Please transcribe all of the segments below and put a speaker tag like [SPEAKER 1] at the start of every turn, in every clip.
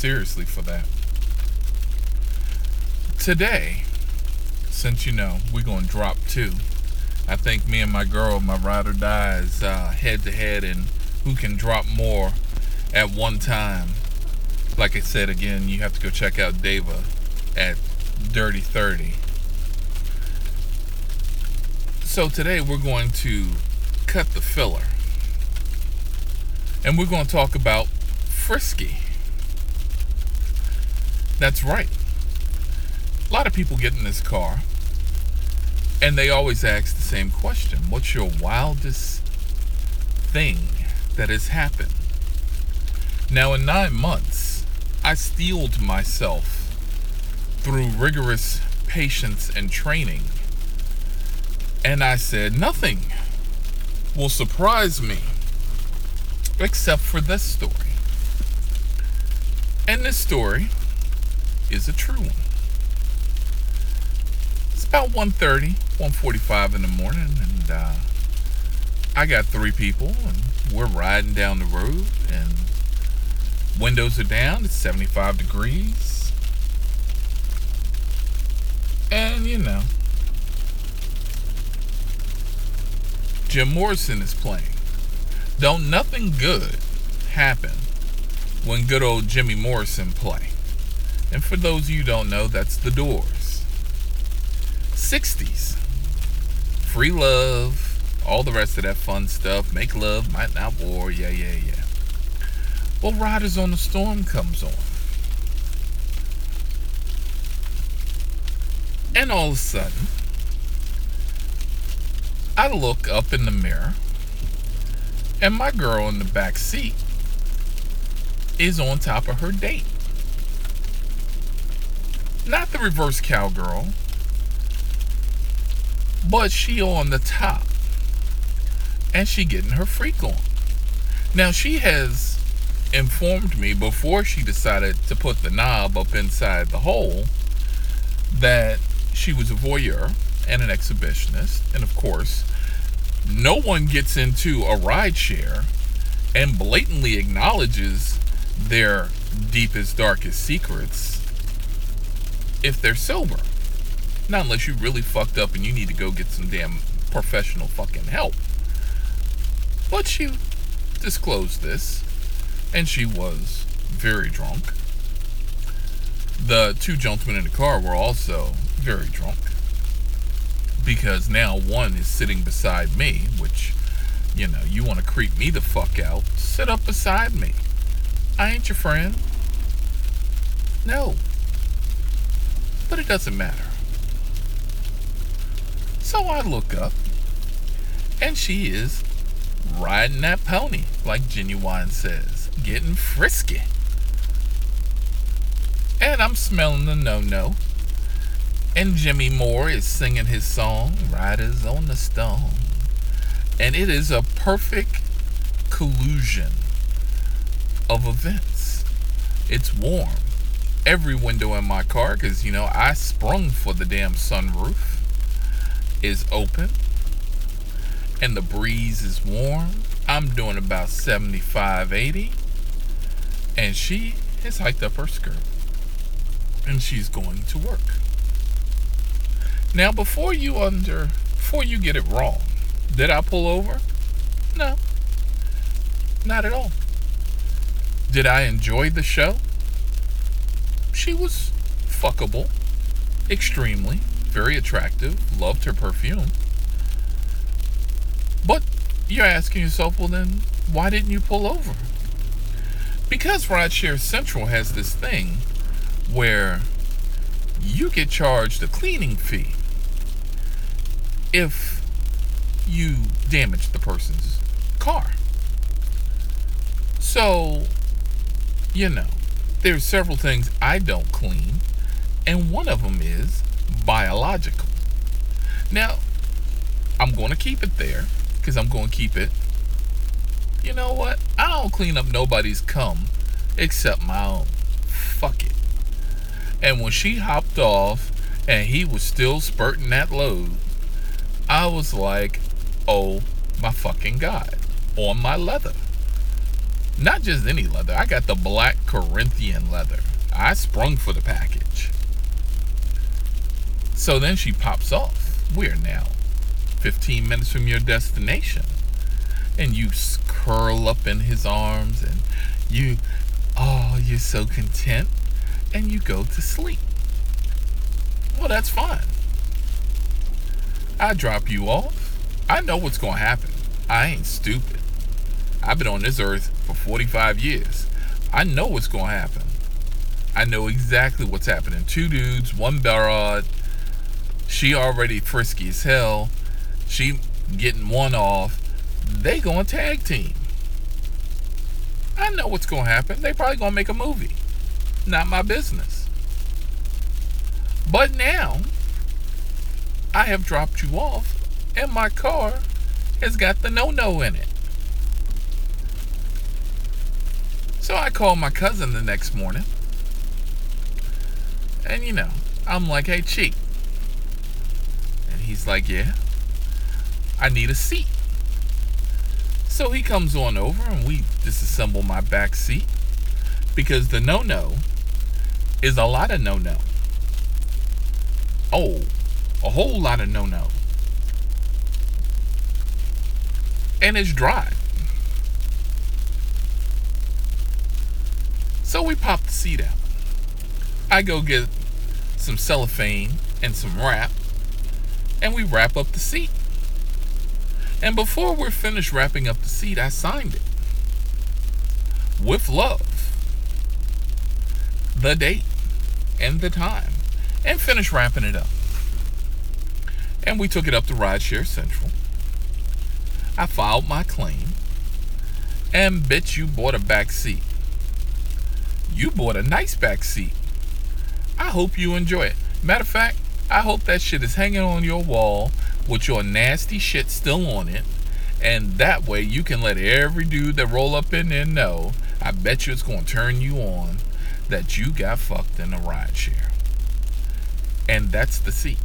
[SPEAKER 1] seriously for that. Today, since you know we're gonna drop two, I think me and my girl, my ride or dies, uh, head to head, and who can drop more at one time. Like I said again, you have to go check out Dava at Dirty 30. So today we're going to cut the filler. And we're going to talk about Frisky. That's right. A lot of people get in this car and they always ask the same question What's your wildest thing that has happened? Now, in nine months, I steeled myself through rigorous patience and training. And I said, Nothing will surprise me except for this story. And this story is a true one. It's about 1.30, 1.45 in the morning, and uh, I got three people, and we're riding down the road, and windows are down, it's 75 degrees. And, you know, Jim Morrison is playing. Don't nothing good happen when good old Jimmy Morrison play. And for those of you who don't know, that's The Doors. 60s. Free love, all the rest of that fun stuff. Make love, might not war, yeah, yeah, yeah. Well, Riders on the Storm comes on. And all of a sudden, I look up in the mirror, and my girl in the back seat is on top of her date. Not the reverse cowgirl, but she on the top. And she getting her freak on. Now she has informed me before she decided to put the knob up inside the hole that she was a voyeur and an exhibitionist. And of course, no one gets into a ride share and blatantly acknowledges their deepest, darkest secrets if they're sober. Not unless you really fucked up and you need to go get some damn professional fucking help. But she disclosed this, and she was very drunk. The two gentlemen in the car were also very drunk because now one is sitting beside me, which, you know, you want to creep me the fuck out, sit up beside me. I ain't your friend. No. But it doesn't matter. So I look up, and she is riding that pony, like Ginuwine says, getting frisky. And I'm smelling the no no. And Jimmy Moore is singing his song, Riders on the Storm. And it is a perfect collusion of events. It's warm. Every window in my car, because, you know, I sprung for the damn sunroof, is open. And the breeze is warm. I'm doing about 75, 80. And she has hiked up her skirt. And she's going to work. Now, before you under, before you get it wrong, did I pull over? No, not at all. Did I enjoy the show? She was fuckable, extremely, very attractive, loved her perfume. But you're asking yourself, well, then why didn't you pull over? Because Rideshare Central has this thing where you get charged a cleaning fee if you damage the person's car. So, you know, there's several things I don't clean, and one of them is biological. Now, I'm going to keep it there because I'm going to keep it. You know what? I don't clean up nobody's cum except my own. Fuck it. And when she hopped off and he was still spurting that load, I was like, oh my fucking God, on my leather. Not just any leather. I got the black Corinthian leather. I sprung for the package. So then she pops off. We're now 15 minutes from your destination. And you curl up in his arms and you, oh, you're so content. And you go to sleep. Well, that's fine. I drop you off. I know what's going to happen. I ain't stupid. I've been on this earth for 45 years. I know what's going to happen. I know exactly what's happening. Two dudes, one barrod. She already frisky as hell. She getting one off. They going to tag team. I know what's going to happen. They probably going to make a movie. Not my business. But now, I have dropped you off, and my car has got the no no in it. So I called my cousin the next morning. And you know, I'm like, hey, Cheek. And he's like, yeah, I need a seat. So he comes on over and we disassemble my back seat because the no no is a lot of no no. Oh, a whole lot of no no. And it's dry. So we pop the seat out. I go get some cellophane and some wrap, and we wrap up the seat. And before we're finished wrapping up the seat, I signed it with love, the date, and the time, and finished wrapping it up. And we took it up to Rideshare Central. I filed my claim, and bet you bought a back seat you bought a nice back seat. I hope you enjoy it. Matter of fact, I hope that shit is hanging on your wall with your nasty shit still on it. And that way you can let every dude that roll up in there know. I bet you it's going to turn you on that you got fucked in a ride share. And that's the seat.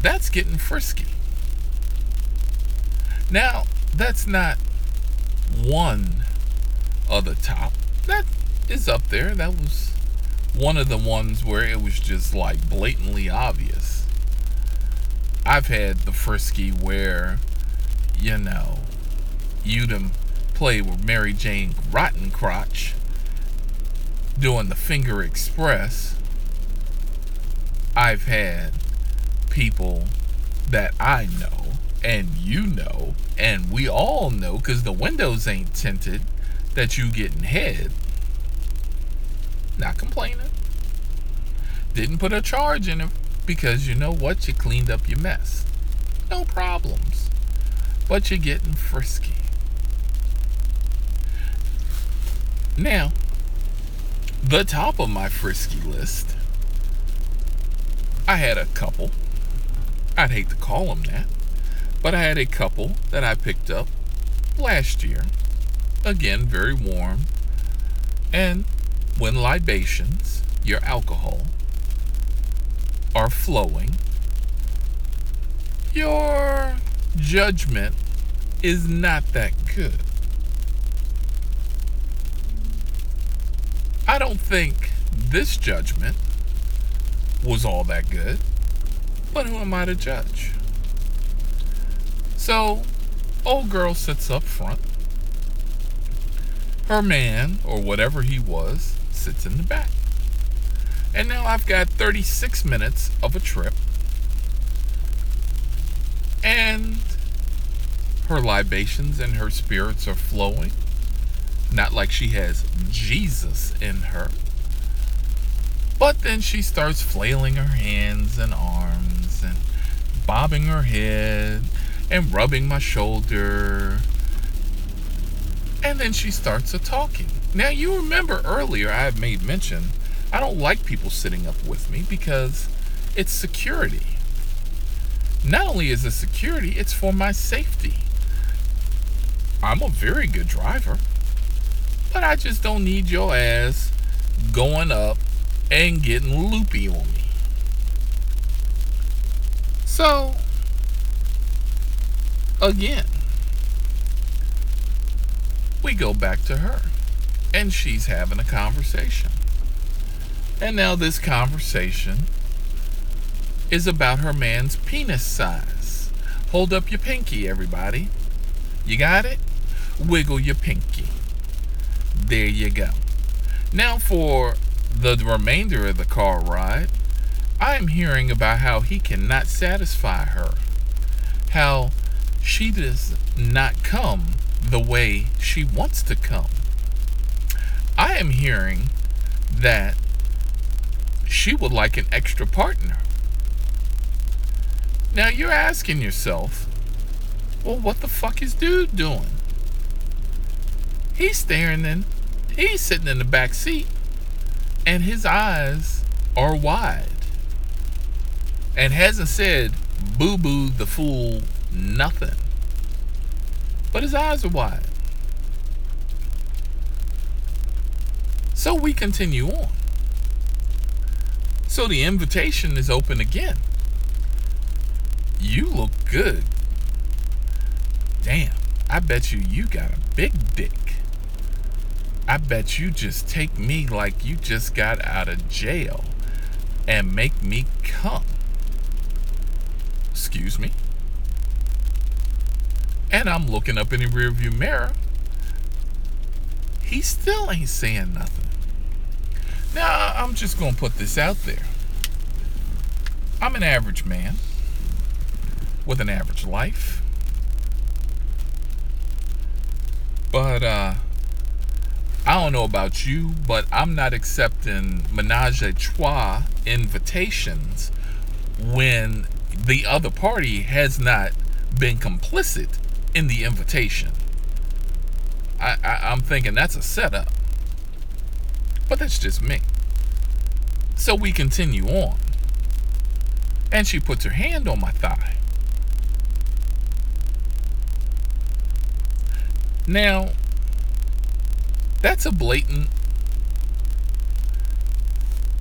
[SPEAKER 1] That's getting frisky. Now, that's not one other top. That is up there. That was one of the ones where it was just like blatantly obvious. I've had the frisky where, you know, you'd play with Mary Jane Rotten Crotch doing the Finger Express. I've had people that I know and you know and we all know because the windows ain't tinted that you getting head. Not complaining. Didn't put a charge in it because you know what? You cleaned up your mess. No problems. But you're getting frisky. Now, the top of my frisky list, I had a couple. I'd hate to call them that, but I had a couple that I picked up last year again, very warm. And when libations, your alcohol, are flowing, your judgment is not that good. I don't think this judgment was all that good, but who am I to judge? So, old girl sits up front her man, or whatever he was, sits in the back. And now I've got 36 minutes of a trip. And her libations and her spirits are flowing. Not like she has Jesus in her. But then she starts flailing her hands and arms and bobbing her head and rubbing my shoulder and then she starts a talking. Now, you remember earlier I had made mention I don't like people sitting up with me because it's security. Not only is it security, it's for my safety. I'm a very good driver, but I just don't need your ass going up and getting loopy on me. So, again, we go back to her, and she's having a conversation. And now this conversation is about her man's penis size. Hold up your pinky, everybody. You got it? Wiggle your pinky. There you go. Now, for the remainder of the car ride, I am hearing about how he cannot satisfy her, how she does not come the way she wants to come. I am hearing that she would like an extra partner. Now you're asking yourself, well, what the fuck is dude doing? He's staring in, he's sitting in the back seat, and his eyes are wide. And hasn't said boo boo the fool nothing. But his eyes are wide. So we continue on. So the invitation is open again. You look good. Damn, I bet you you got a big dick. I bet you just take me like you just got out of jail and make me come. Excuse me? And I'm looking up in the rearview mirror. He still ain't saying nothing. Now, I'm just going to put this out there. I'm an average man with an average life. But uh, I don't know about you, but I'm not accepting menage a trois invitations when the other party has not been complicit in the invitation. I, I, am thinking that's a setup. But that's just me. So we continue on. And she puts her hand on my thigh. Now, that's a blatant,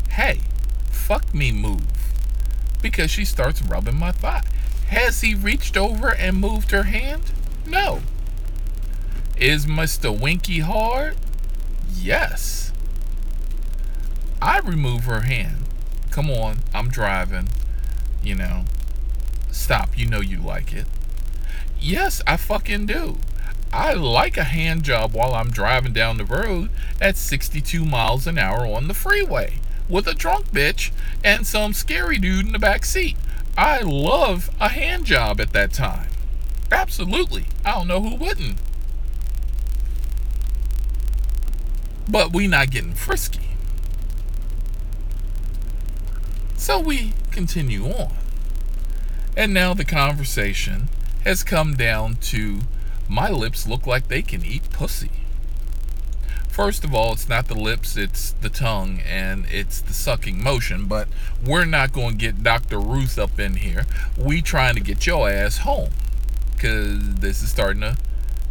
[SPEAKER 1] hey, fuck me move. Because she starts rubbing my thigh. Has he reached over and moved her hand? No. Is Mr. Winky hard? Yes. I remove her hand. Come on, I'm driving. You know, stop. You know you like it. Yes, I fucking do. I like a hand job while I'm driving down the road at 62 miles an hour on the freeway with a drunk bitch and some scary dude in the back seat. I love a hand job at that time. Absolutely. I don't know who wouldn't. But we not getting frisky. So we continue on. And now the conversation has come down to my lips look like they can eat pussy. First of all, it's not the lips, it's the tongue and it's the sucking motion, but we're not going to get Dr. Ruth up in here. We trying to get your ass home cuz this is starting to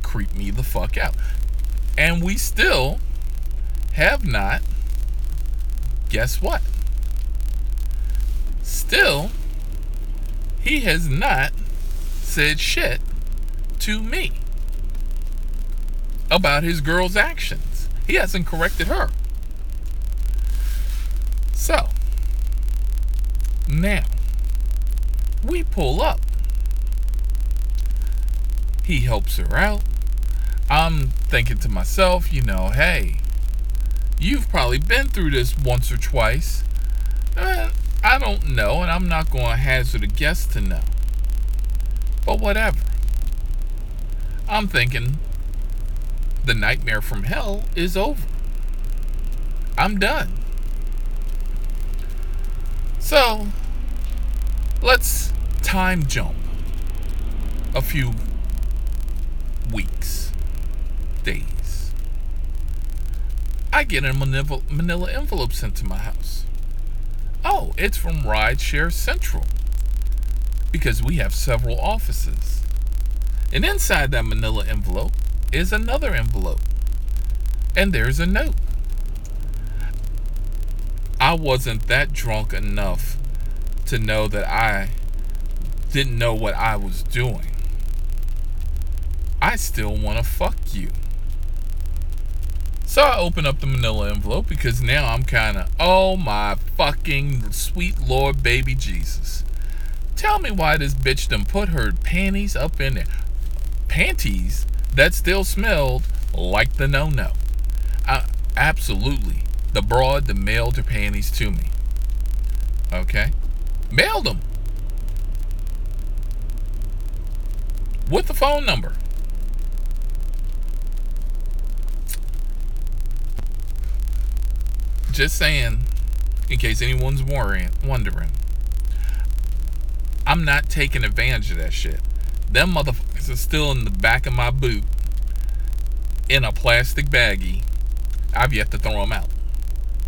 [SPEAKER 1] creep me the fuck out. And we still have not guess what? Still he has not said shit to me about his girl's actions. He hasn't corrected her. So, now, we pull up. He helps her out. I'm thinking to myself, you know, hey, you've probably been through this once or twice. Uh, I don't know, and I'm not going to hazard a guess to know. But whatever. I'm thinking the nightmare from hell is over. I'm done. So, let's time jump a few weeks, days. I get a manila envelope sent to my house. Oh, it's from Rideshare Central because we have several offices. And inside that manila envelope is another envelope. And there's a note. I wasn't that drunk enough to know that I didn't know what I was doing. I still want to fuck you. So I open up the manila envelope because now I'm kind of, oh my fucking sweet Lord baby Jesus. Tell me why this bitch done put her panties up in there. Panties that still smelled like the no no. Absolutely. The broad that mailed her panties to me. Okay? Mailed them. With the phone number. Just saying, in case anyone's wondering. I'm not taking advantage of that shit. Them motherfuckers are still in the back of my boot in a plastic baggie. I've yet to throw them out.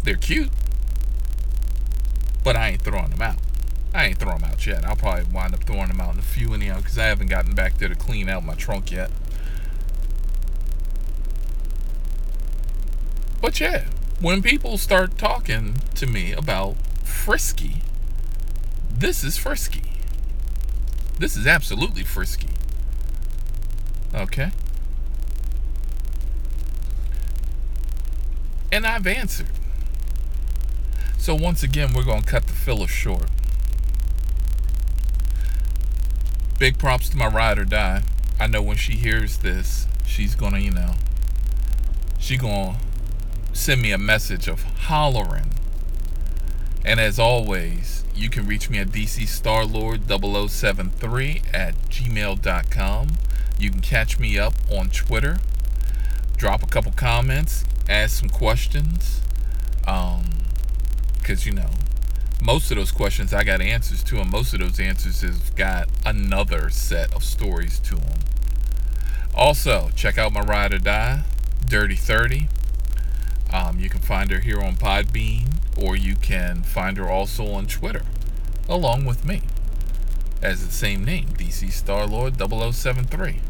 [SPEAKER 1] They're cute, but I ain't throwing them out. I ain't throwing them out yet. I'll probably wind up throwing them out in a few anyhow because I haven't gotten back there to clean out my trunk yet. But yeah, when people start talking to me about frisky, this is frisky. This is absolutely frisky. Okay? And I've answered. So once again, we're going to cut the filler short. Big props to my ride or die. I know when she hears this, she's going to, you know, she going to send me a message of hollering. And as always, you can reach me at dcstarlord0073 at gmail.com. You can catch me up on Twitter. Drop a couple comments, ask some questions. Um, because, you know, most of those questions I got answers to, and most of those answers have got another set of stories to them. Also, check out my ride or die, Dirty 30. Um, you can find her here on Podbean, or you can find her also on Twitter, along with me, as the same name, DC Starlord 0073.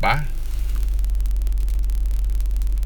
[SPEAKER 1] Bye.